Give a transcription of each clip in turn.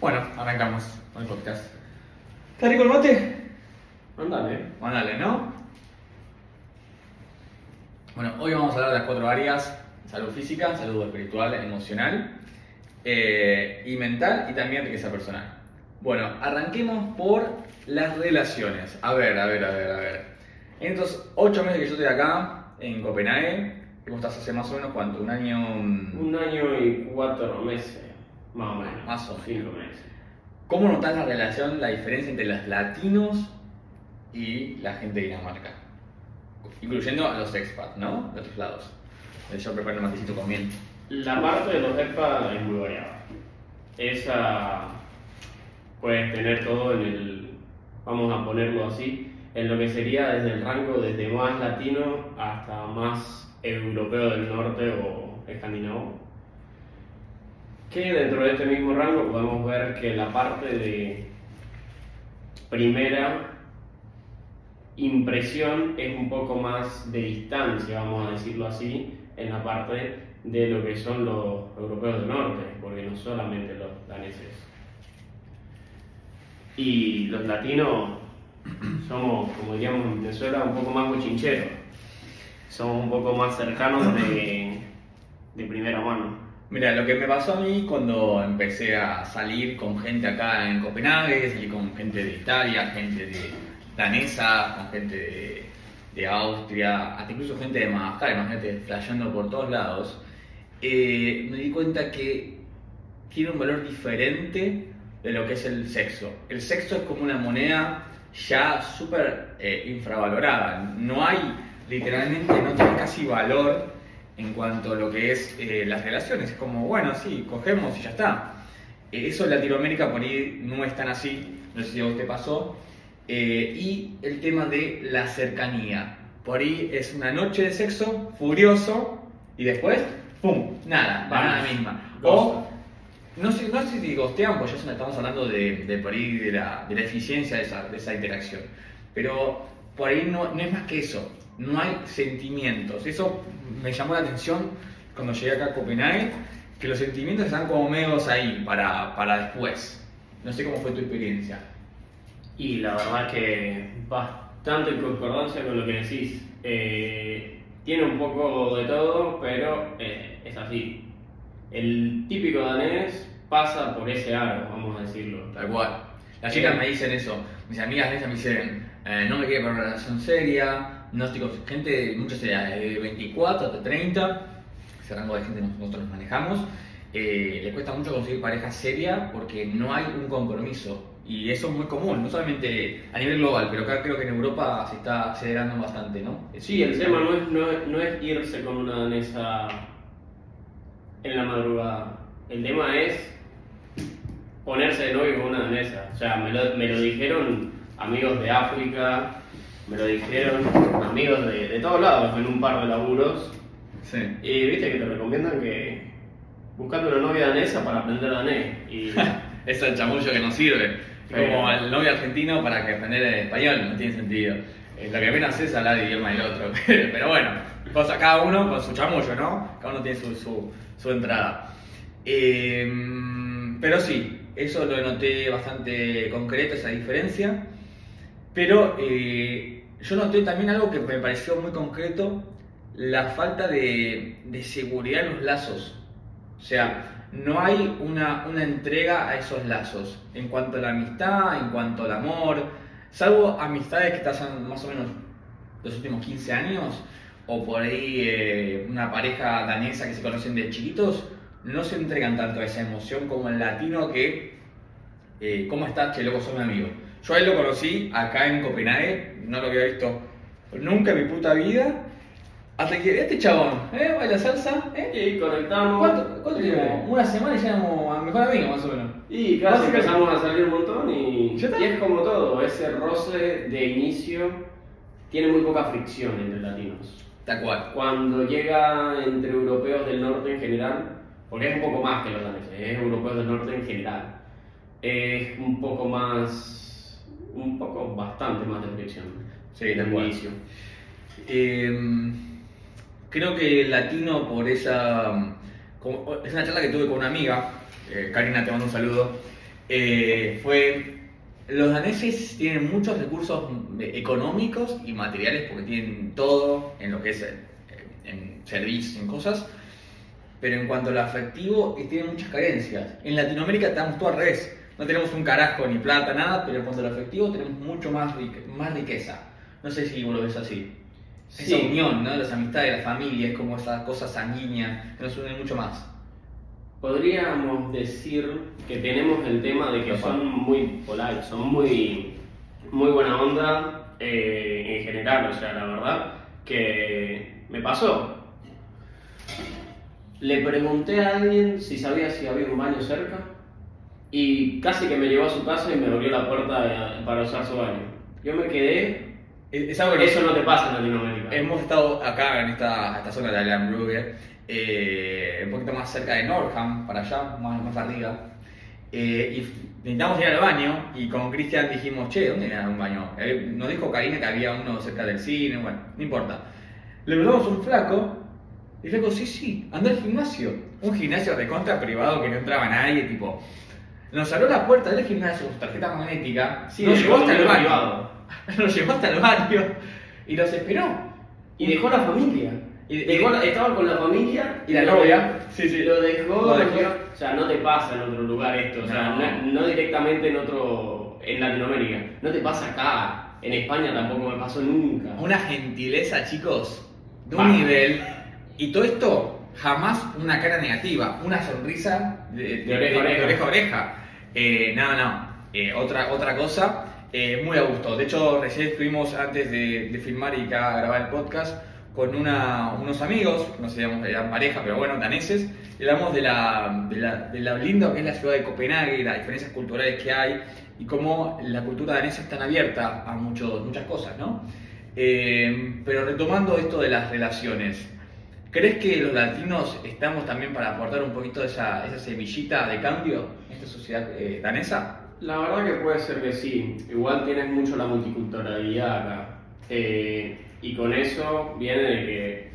Bueno, arrancamos con el podcast. ¿Está rico el mate? Ándale. Mándale, ¿no? Bueno, hoy vamos a hablar de las cuatro áreas: salud física, salud espiritual, emocional eh, y mental y también riqueza personal. Bueno, arranquemos por las relaciones. A ver, a ver, a ver, a ver. En estos ocho meses que yo estoy acá, en Copenhague, ¿cómo estás hace más o menos cuánto? ¿Un año? Un año y cuatro meses, más o menos. Más o menos. Cinco meses. ¿Cómo notas la relación, la diferencia entre los latinos y la gente de Dinamarca? Incluyendo a los expats, ¿no? De otros lados. Yo preparo el matecito con miel. La parte de los EPA es muy variada. Esa puedes tener todo en el, vamos a ponerlo así, en lo que sería desde el rango desde más latino hasta más europeo del norte o escandinavo. Que dentro de este mismo rango podemos ver que la parte de primera impresión es un poco más de distancia, vamos a decirlo así, en la parte de lo que son los europeos del norte, porque no solamente los daneses. Y los latinos somos, como diríamos en Venezuela, un poco más bochincheros. Somos un poco más cercanos de, de primera mano. Mira, lo que me pasó a mí cuando empecé a salir con gente acá en Copenhague, salí con gente de Italia, gente de danesa, con gente de, Austria, hasta incluso gente de Madagascar, imagínate, flasheando por todos lados, eh, me di cuenta que tiene un valor diferente de lo que es el sexo. El sexo es como una moneda ya súper eh, infravalorada. No hay, literalmente, no tiene casi valor en cuanto a lo que es eh, las relaciones. Es como, bueno, sí, cogemos y ya está. Eh, eso en Latinoamérica por ahí no es tan así, no sé si a vos te pasó. Eh, y el tema de la cercanía. Por ahí es una noche de sexo furioso y después, ¡pum! Nada, va nada misma. O, no sé, no sé si gostean, pues ya estamos hablando de, de por ahí de la, de la eficiencia de esa, de esa interacción. Pero por ahí no, no es más que eso, no hay sentimientos. Eso me llamó la atención cuando llegué acá a Copenhague, que los sentimientos están como medios ahí para, para después. No sé cómo fue tu experiencia. Y la verdad que bastante en concordancia con lo que decís. Eh, tiene un poco de todo, pero eh, es así. El típico danés pasa por ese aro, vamos a decirlo. Tal cual. Las chicas me dicen eso. Mis amigas danesas me dicen, eh, no me quiero para una relación seria. Con gente muchas edades, de 24 hasta 30. Ese rango de gente nosotros nos manejamos. Eh, les cuesta mucho conseguir pareja seria porque no hay un compromiso. Y eso es muy común, no solamente a nivel global, pero acá creo que en Europa se está acelerando bastante, ¿no? Sí, el tema no es, no, no es irse con una danesa en la madrugada. El tema es ponerse de novio con una danesa. O sea, me lo, me lo dijeron amigos de África, me lo dijeron amigos de, de todos lados en un par de laburos. Sí. Y viste que te recomiendan que buscando una novia danesa para aprender danés. Y es el chamullo que no sirve. Sí. como el novio argentino para que aprender español, no tiene sentido. Eh, Lo que menos es hablar el idioma del otro. Pero bueno, cosa cada uno con su chamullo, ¿no? Cada uno tiene su, su, su entrada. Eh, pero sí, eso lo noté bastante concreto, esa diferencia. Pero eh, yo noté también algo que me pareció muy concreto, la falta de, de seguridad en los lazos. O sea, no hay una, una entrega a esos lazos en cuanto a la amistad, en cuanto al amor, salvo amistades que están más o menos los últimos 15 años, o por ahí eh, una pareja danesa que se conocen de chiquitos, no se entregan tanto a esa emoción como el latino que, eh, ¿cómo estás? Che, loco, soy mi amigo. Yo a él lo conocí acá en Copenhague, no lo había visto nunca en mi puta vida, hasta que este chabón, ¿eh? Baila salsa, ¿eh? y conectamos. ¿Cuánto, cuánto tiempo? Una semana y ya éramos a mejor amigo, más o menos. Y casi empezamos a salir un montón y, y es como todo, ese roce de inicio tiene muy poca fricción entre latinos. Tal cual. Cuando llega entre europeos del norte en general, porque es un poco más que los daneses, es europeos del norte en general, es un poco más, un poco bastante más de fricción. Sí, de inicio. Eh, creo que latino por esa... es una charla que tuve con una amiga, eh, Karina te mando un saludo, eh, fue, los daneses tienen muchos recursos económicos y materiales porque tienen todo en lo que es eh, en servicios, en cosas, pero en cuanto al afectivo eh, tienen muchas carencias. En Latinoamérica estamos todo al revés, no tenemos un carajo ni plata, nada, pero en cuanto al afectivo tenemos mucho más, más riqueza. No sé si vos lo ves así. Esa unión, ¿no? Las amistades, la familia, es como esa cosa sanguínea que nos une mucho más. Podríamos decir que tenemos el tema de que son muy polite, son muy, muy buena onda eh, en general, o sea, la verdad que me pasó. Le pregunté a alguien si sabía si había un baño cerca y casi que me llevó a su casa y me abrió la puerta para usar su baño. Yo me quedé eso no te pasa en Latinoamérica. Hemos estado acá en esta, esta zona de Alhambra, eh, un poquito más cerca de Norham, para allá, más, más arriba. Eh, y intentamos ir al baño y con Cristian dijimos, che, ¿dónde era un baño? Eh, nos dijo Karina que había uno cerca del cine, bueno, no importa. Le preguntamos un flaco y el flaco, sí, sí, anda al gimnasio. Un gimnasio de contra privado que no entraba nadie, tipo. Nos abrió la puerta del gimnasio con su tarjeta magnética, sí, nos llevó hasta el baño. nos llevó hasta el barrio y los esperó. Y dejó la familia. Y dejó, estaba con la familia y la novia. Sí, sí. Lo dejó, lo dejó. O sea, no te pasa en otro lugar esto. O sea, no, directamente en otro. en Latinoamérica. No te pasa acá. En España tampoco me pasó nunca. Una gentileza, chicos, de un nivel. Y todo esto, jamás una cara negativa. Una sonrisa de, oreja, a oreja. Eh, no, no. Eh, otra, otra cosa eh, muy a gusto. De hecho, recién estuvimos antes de, filmar y grabar el podcast con unos amigos, no sé, eran pareja, pero bueno, daneses, y hablamos de, la, de, la, de que es la ciudad de Copenhague, las diferencias culturales que hay y cómo la cultura danesa es tan abierta a muchos, muchas cosas, ¿no? Eh, pero retomando esto de las relaciones, ¿crees que los latinos estamos también para aportar un poquito de esa, esa semillita de cambio en esta sociedad eh, danesa? La verdad que puede ser que sí. Igual tienes mucho la multiculturalidad acá. Eh, y con eso viene de que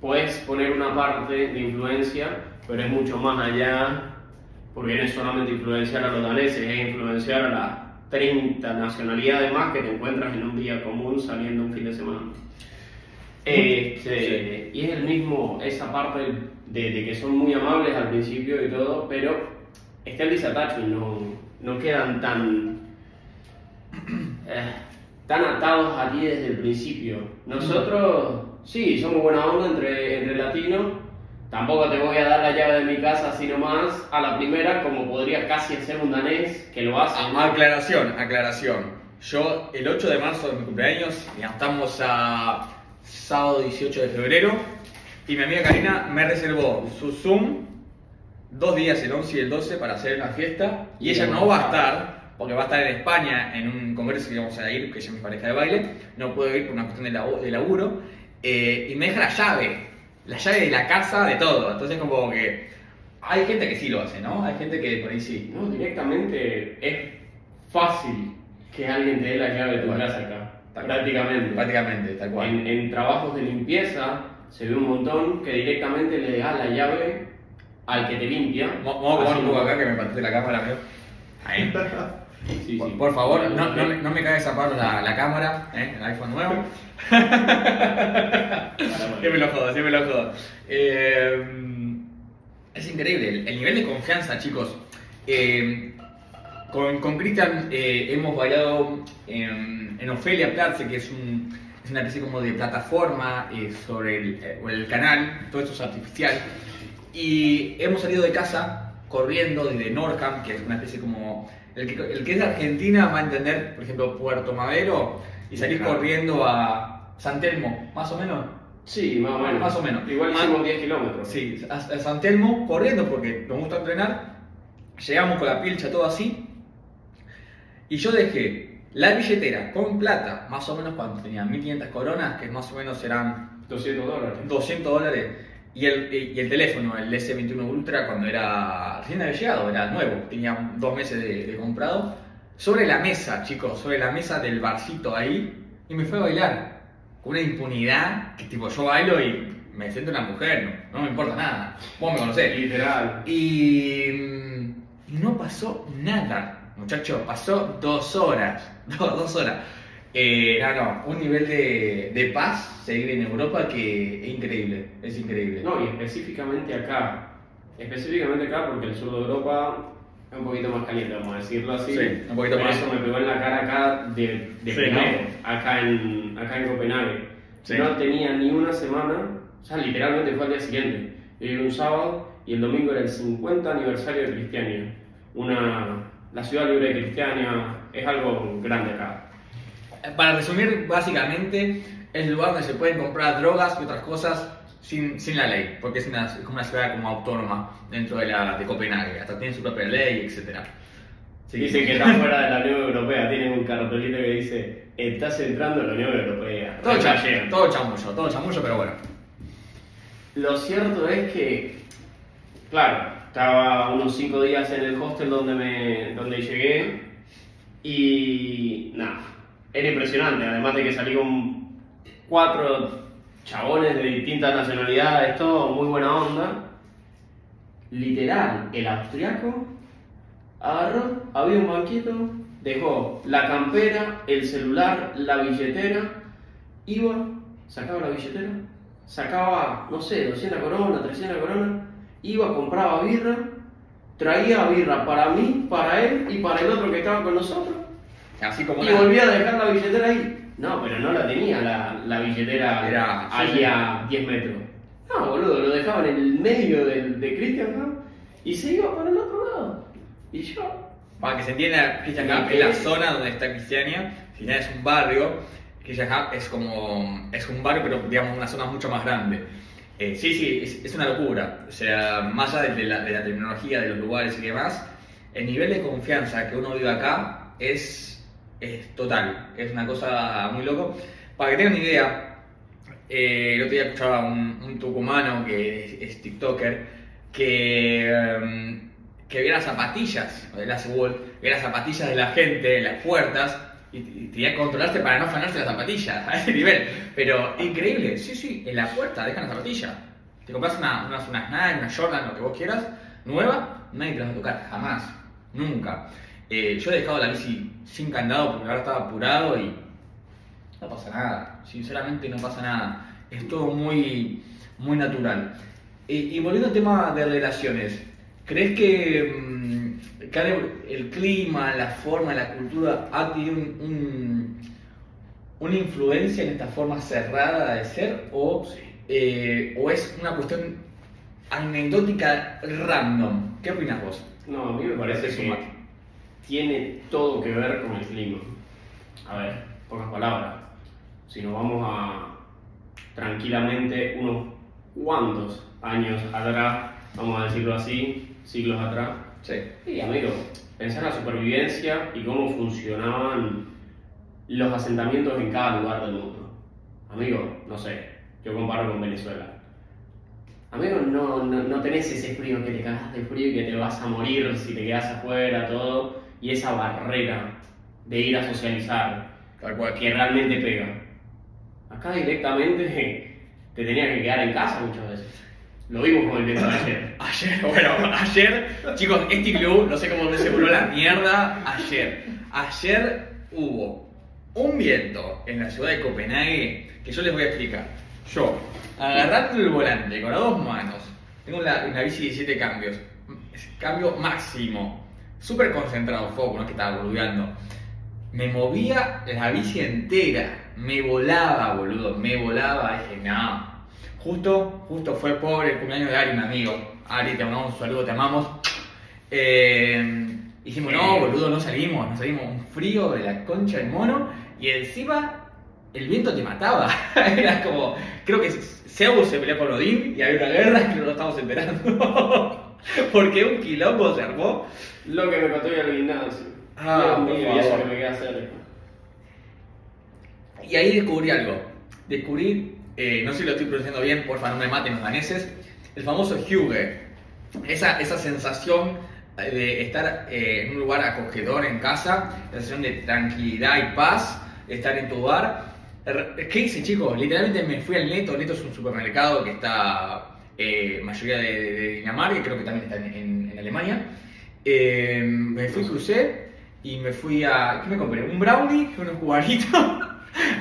puedes poner una parte de influencia, pero es mucho más allá, porque no es solamente influenciar a los daneses, es influenciar a las 30 nacionalidades más que te encuentras en un día común saliendo un fin de semana. Este, y es el mismo, esa parte de, de que son muy amables al principio y todo, pero está el y no, no quedan tan, eh, tan atados aquí desde el principio. Nosotros, sí, somos buena onda entre, entre latinos. Tampoco te voy a dar la llave de mi casa así nomás a la primera, como podría casi hacer un danés que lo hace. Aclaración, aclaración. Yo, el 8 de marzo de mi cumpleaños, ya estamos a sábado 18 de febrero, y mi amiga Karina me reservó su Zoom dos días, el 11 y el 12, para hacer una fiesta. Y ella no va a estar, porque va a estar en España en un congreso que vamos a ir, que ella es mi pareja de baile. No puedo ir por una cuestión de, laburo. Eh, y me deja la llave, la llave de la casa, de todo. Entonces, como que hay gente que sí lo hace, ¿no? Hay gente que por ahí sí. No, directamente es fácil que alguien te dé la llave de tu casa acá. Prácticamente. Prácticamente, tal cual. En, en, trabajos de limpieza se ve un montón que directamente le dejas la llave al que te limpia. Vamos a poner un poco acá que me partiste la cámara, amigo. Ahí. Sí, por, sí. por, favor, no, no, no, me cagues a palo la, la cámara, ¿eh? el iPhone nuevo. siempre lo jodo, siempre lo jodo. Eh, es increíble el, nivel de confianza, chicos. Eh, con, con Cristian eh, hemos bailado en, en Ofelia Platz, que es, un, es, una especie como de plataforma eh, sobre el, el, canal, todo esto es artificial. Y hemos salido de casa corriendo desde Norham, que es una especie como... El que, el que es de Argentina va a entender, por ejemplo, Puerto Madero, y salir corriendo a San Telmo, más o menos. Sí, más o menos. Más o menos. Igual hicimos 10 kilómetros. Sí, a, San Telmo corriendo porque nos gusta entrenar. Llegamos con la pilcha, todo así. Y yo dejé la billetera con plata, más o menos cuando tenía 1500 coronas, que más o menos eran 200 dólares. 200 dólares y el, y el teléfono, el S21 Ultra, cuando era recién había llegado, era nuevo, tenía dos meses de, comprado, sobre la mesa, chicos, sobre la mesa del barcito ahí, y me fue a bailar. Con una impunidad que, tipo, yo bailo y me siento una mujer, no, me importa nada. Vos me conocés. Literal. Y, y no pasó nada, muchachos, pasó dos horas, dos, dos horas. Eh, no, no, un nivel de, de paz seguir en Europa que es increíble, es increíble. No, y específicamente acá. Específicamente acá porque el sur de Europa es un poquito más caliente, vamos a decirlo así. Sí, un poquito Pero más. Eso me pegó en la cara acá de, de Sí, acá, en, acá en Copenhague. Sí. No tenía ni una semana, o sea, literalmente fue al día siguiente. Yo llegué un sábado y el domingo era el 50 aniversario de Cristiania. Una, la ciudad libre de Cristiania es algo grande acá. Para resumir, básicamente es el lugar donde se pueden comprar drogas y otras cosas sin, sin la ley, porque es, una, es como una ciudad como autónoma dentro de, la, de Copenhague, hasta tiene su propia ley, etc. Sí. Dicen que está fuera de la Unión Europea, tienen un cartelito que dice, estás entrando a la Unión Europea. Todo, cha- todo chamullo, todo chamullo, pero bueno. Lo cierto es que, claro, estaba unos 5 días en el hostel donde, me, donde llegué y nada, era impresionante, además de que salí con cuatro chabones de distintas nacionalidades, todo muy buena onda. Literal, el austriaco agarró, había un banquito, dejó la campera, el celular, la billetera, iba, sacaba la billetera, sacaba, no sé, 200 coronas, 300 coronas, iba, compraba birra, traía birra para mí, para él y para el otro que estaba con nosotros, Así como y volvía a dejar la billetera ahí. No, pero no la tenía la, la billetera Era- ahí sí, a 10 metros. No, boludo, lo dejaba en el medio del, de Christian Hub y se iba para el otro lado. Y yo, Para que se entienda, Christian Hub es la zona donde está Cristiania. Cristiania es un barrio. Christian Hub es como. Es un barrio, pero digamos una zona mucho más grande. Eh, sí, sí, es, una locura. O sea, más allá de la, de la tecnología, de los lugares y demás, el nivel de confianza que uno vive acá es, es total. Es una cosa muy loco. Para que tengan una idea, eh, el otro día escuchaba un, un tucumano que es, es TikToker que, em, que veía las zapatillas, de las zapatillas de la gente en las puertas y, tenía que controlarse para no afanarse las zapatillas a ese nivel. Pero increíble, sí, sí, en la puerta dejan las zapatillas. Te compras una, unas, unas una Jordan, lo que vos quieras, nueva, nadie te las va a tocar, jamás, nunca. Eh, yo he dejado la bici sin candado porque ahora estaba apurado y no pasa nada, sinceramente no pasa nada. Es todo muy, muy natural. Y, y volviendo al tema de relaciones, ¿crees que, mm, el, clima, la forma, la cultura ha tenido un- un- una influencia en esta forma cerrada de ser o, eh, o es una cuestión anecdótica random? ¿Qué opinas vos? no, a mí me parece que tiene todo que ver con el clima. A ver, pocas palabras. Si nos vamos a tranquilamente unos cuantos años atrás, vamos a decirlo así, siglos atrás, Sí. Sí, amigo, pensar en la supervivencia y cómo funcionaban los asentamientos en cada lugar del mundo. Amigo, no sé, yo comparo con Venezuela. Amigo, no, no, no tenés ese frío que te cagas de frío y que te vas a morir si te quedas afuera, todo, y esa barrera de ir a socializar, Tal cual. que realmente pega. Acá directamente te tenías que quedar en casa muchas veces. Lo vimos con el viento ayer. Ayer, bueno, ayer, chicos, este club, no sé cómo se voló la mierda, ayer. Ayer hubo un viento en la ciudad de Copenhague que yo les voy a explicar. Yo, agarrando el volante con las dos manos, tengo la, una bici de 17 cambios, cambio máximo, súper concentrado, foco, no que estaba boludeando. Me movía la bici entera, me volaba, boludo, me volaba, dije, no. Justo, justo fue pobre el cumpleaños de Ari, mi amigo. Ari, te mandamos un saludo, te amamos. Eh, dijimos, no, boludo, no salimos, nos salimos un frío de la concha del mono y encima el viento te mataba. Era como, creo que Zeus se peleó con Odín y había una guerra que no lo estamos enterando. Porque un quilombo se armó. Lo que me contó el gimnasio. Ah, Dios por y eso que me queda cerca. Y ahí descubrí algo. Descubrí, eh, no sé si lo estoy pronunciando bien, porfa, no me maten los daneses, el famoso hygge. Esa, esa sensación de estar eh, en un lugar acogedor en casa, la sensación de tranquilidad y paz, estar en tu hogar. Er, ¿Qué hice, chicos? Literalmente me fui al Neto. Neto es un supermercado que está, eh, mayoría de, de Dinamarca creo que también está en, Alemania. Eh, me fui, crucé y me fui a. ¿Qué me compré? Un brownie, unos cubanitos.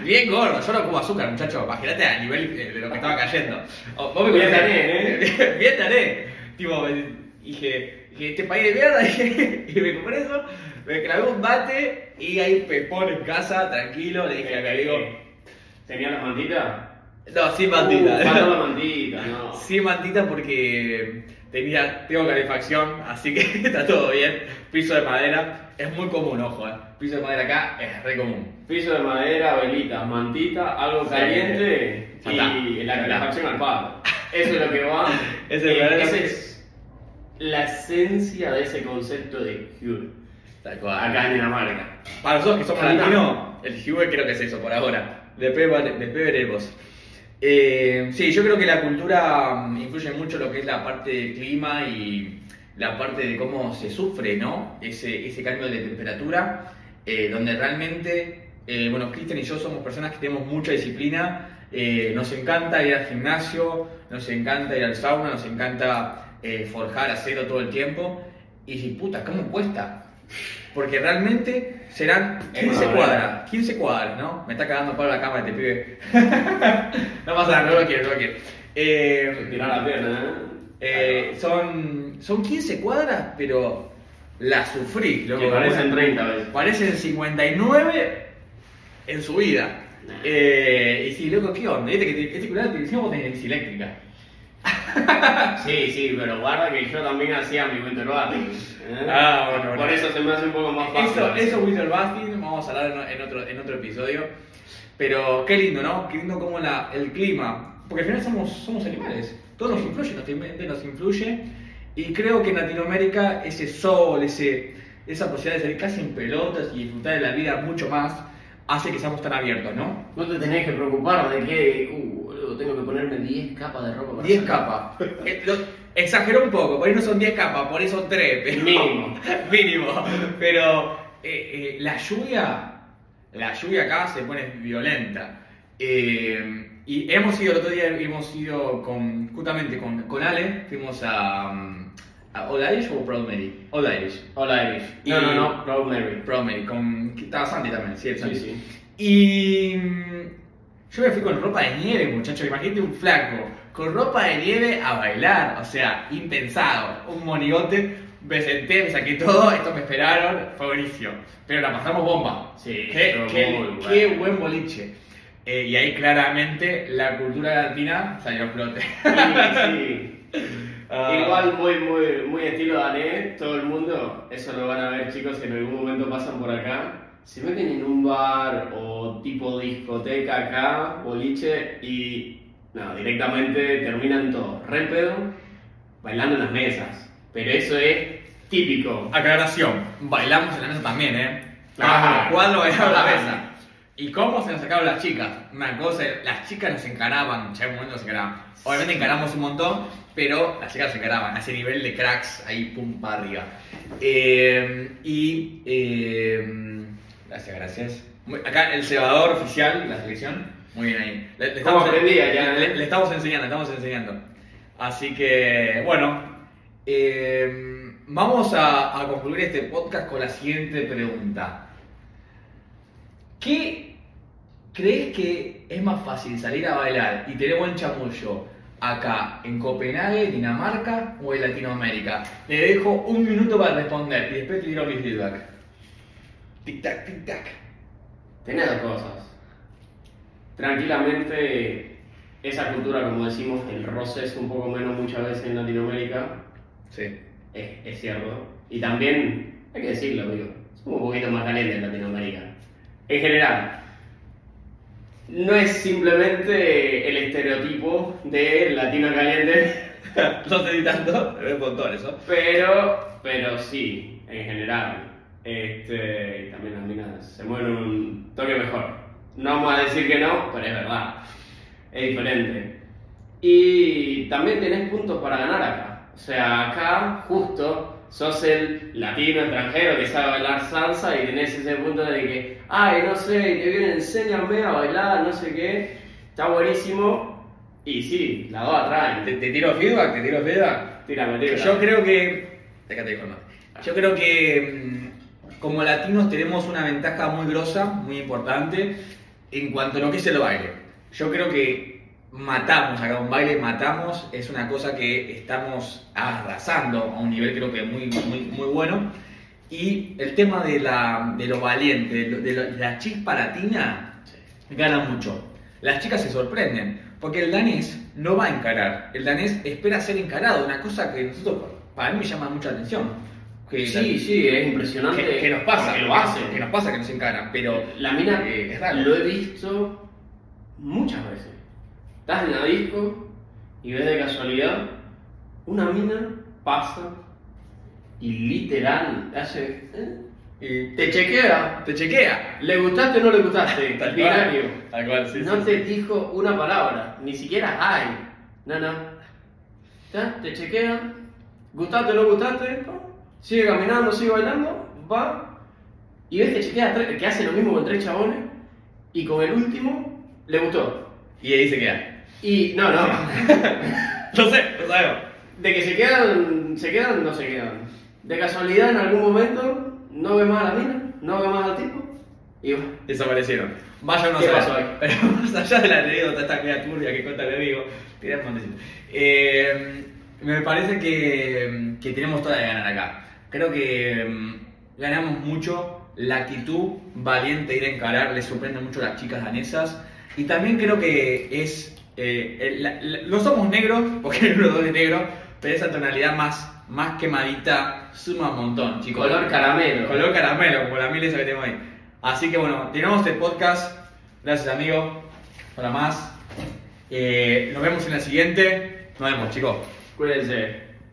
Bien gordo, yo no como azúcar, muchacho. Imagínate a nivel eh, de lo que estaba cayendo. O- Vos me Bien tané, ¿eh? Bien tané. Tipo, eh, dije, dije, este país de mierda, dije, y me compré eso. Me clavé un bate y hay pepón en casa, tranquilo. Le dije a mi amigo, ¿Tenía la mantita? no, sin mantita. Uh, la mantita, no. Sin mantita porque tenía, tengo calefacción, así que está todo bien. Piso de madera, es muy común, ojo, eh. Piso de madera acá es re común. Piso de madera, velitas, mantita, algo Sí. caliente está. y la calefacción al palo. Eso es lo que va. Ese Eh, es esa es la esencia de ese concepto de Cure. Acá en Dinamarca. Para nosotros que somos latinos, el Huey creo que es eso por ahora. Después, después veremos. Eh, sí, yo creo que la cultura mm, influye mucho lo que es la parte del clima y la parte de cómo se sufre, ¿no? Ese, ese cambio de temperatura, eh, donde realmente, eh, bueno, Cristian y yo somos personas que tenemos mucha disciplina, eh, nos encanta ir al gimnasio, nos encanta ir al sauna, nos encanta forjar acero todo el tiempo, y si puta, ¿cómo cuesta? Porque realmente serán Es 15 una cuadras, 15 cuadras, ¿no? Me está cagando palo la cámara este pibe. no pasa nada, no lo quiero, no lo quiero. Tirar la pierna, eh, ¿eh? son, son 15 cuadras, pero la sufrí. loco. Que parecen 30 veces. Parecen 59 en su vida. Eh, y sí, loco, ¿qué onda? Este, que te- este decíamos de bici eléctrica. Sí, sí, pero guarda que yo también hacía mi winter. ¿eh? Ah, bueno, Por bueno. eso se me hace un poco más fácil. Eso, eso Winter vamos a hablar en, en otro, en otro episodio. Pero qué lindo, ¿no? Qué lindo como la, el clima. Porque al final somos, somos animales. Todo nos influye, ambiente nos influye. Y creo que en Latinoamérica ese sol, ese, esa posibilidad de salir casi en pelotas y disfrutar de la vida mucho más, hace que seamos tan abiertos, ¿no? No te tenés que preocupar de que, uh, tengo que ponerme 10 capas de ropa. para 10 salir. capas. Eh, lo- Exageró un poco, por ahí no son 10 capas, por ahí son 3. Pero, Mínimo. mínimo. Pero eh, eh, la lluvia, la lluvia acá se pone violenta. Eh, y hemos ido, el otro día hemos ido con, justamente con, con Ale, fuimos a, um, a All Irish o Proud Mary? All Irish. Hola, Irish. Y- No, no, no, Proud Mary. Proud Mary, con, estaba Santi también, sí, el Sí, Santi. sí. Y mm, yo me fui con ropa de nieve, muchacho. Imagínate un flaco con ropa de nieve a bailar. O sea, impensado. Un monigote. Me senté, me saqué todo. Estos me esperaron. Fue buenísimo. Pero la pasamos bomba. Sí, Qué, qué- qué buen boliche. Eh, y ahí claramente la cultura latina salió a flote. Sí, sí. Ah. Igual muy, muy, muy estilo danés, todo el mundo, eso lo van a ver chicos si en algún momento pasan por acá, se meten en un bar o tipo discoteca acá, boliche, y no, directamente terminan todos re pedo, bailando en las mesas. Pero eso es típico. Aclaración, bailamos en la mesa también, ¿eh? Ah, cuadro bailamos en la mesa. ¿Y cómo se nos sacaron las chicas? Una cosa, las chicas nos encaraban, ya en un momento nos encaraban. Obviamente encaramos un montón, pero las chicas nos encaraban, a ese nivel de cracks, ahí pum para arriba. Eh, y. eh, gracias, gracias. Muy- Acá el cebador oficial la selección, muy bien ahí. Le, le ¿Cómo aprendía ya? le- le estamos enseñando, le estamos enseñando. Así que, bueno, eh, vamos a, a concluir este podcast con la siguiente pregunta. ¿Qué crees que es más fácil salir a bailar y tener buen chamullo acá en Copenhague, Dinamarca o en Latinoamérica? Le dejo un minuto para responder y después te tiro mi feedback. Tic tac, tic tac. Tenés dos cosas. Tranquilamente, esa cultura, como decimos, el roce es un poco menos muchas veces en Latinoamérica, Sí. es, es cierto. Y también, hay que decirlo, digo, somos un poquito más calientes en Latinoamérica. En general, no es simplemente el estereotipo de latino caliente, no sé si tanto, es un montón eso. pero, pero sí, en general. Este, también las minas se mueven un toque mejor. No vamos a decir que no, pero es verdad. Es diferente. Y también tenés puntos para ganar acá. O sea, acá justo sos el latino extranjero que sabe bailar salsa y tenés ese punto de que, ay, no sé, que viene, enséñame a bailar, no sé qué. Está buenísimo. Y sí, la dos atraen. ¿Te, te tiro feedback? ¿Te tiro feedback? Tírame, tírame. Yo creo que. Te. Yo creo que mm, como latinos tenemos una ventaja muy grosa, muy importante, en cuanto a lo que es el baile. Yo creo que matamos, acá un baile matamos, es una cosa que estamos arrasando a un nivel creo que muy, muy, muy bueno. Y el tema de, la, de lo valiente, de, lo- de lo- de la chispa latina, gana mucho. Las chicas se sorprenden, porque el danés no va a encarar, el danés espera ser encarado, una cosa que nosotros, para mí me llama mucha atención. Que Sí, sí, es impresionante. que, que nos pasa, Que lo hacen. que nos pasa que nos encaran, pero La mina eh, es raro. lo he visto muchas veces. Estás en la disco y ves de casualidad una mina pasa y literal hace. ¿eh? Y Te chequea. te chequea. ¿Le gustaste o no le gustaste? Tal cual. Binario. Tal cual, sí, no sí, te sí. dijo una palabra, ni siquiera hay. No, no. Te chequea. ¿Gustaste o no gustaste? Sigue caminando, sigue bailando, va. Y ves que chequea que hace lo mismo con tres chabones. Y con el último le gustó. Y ahí se queda. Y no, no. Lo sé, lo sabemos. De que se quedan, se quedan, no se quedan. De casualidad en algún momento no ve más a la mina, no ve más al tipo. Y va. Desaparecieron. Vaya uno ¿Qué a saber. pasó? Pero más allá de la anécdota, esta media turbia que cuenta le digo. Eh, me parece que, que tenemos toda de ganar acá. Creo que mm, ganamos mucho. La actitud valiente de ir a encarar le sorprende mucho a las chicas danesas. Y también creo que es. Eh, el- la- la- no somos negros, porque los dos es negro, pero esa tonalidad más, más quemadita suma un montón, chicos. Color caramelo. Color caramelo, como la miel esa que tengo ahí. Así que bueno, terminamos el podcast. Gracias, amigo. Para más. Eh, nos vemos en la siguiente. Nos vemos, chicos. Cuídense.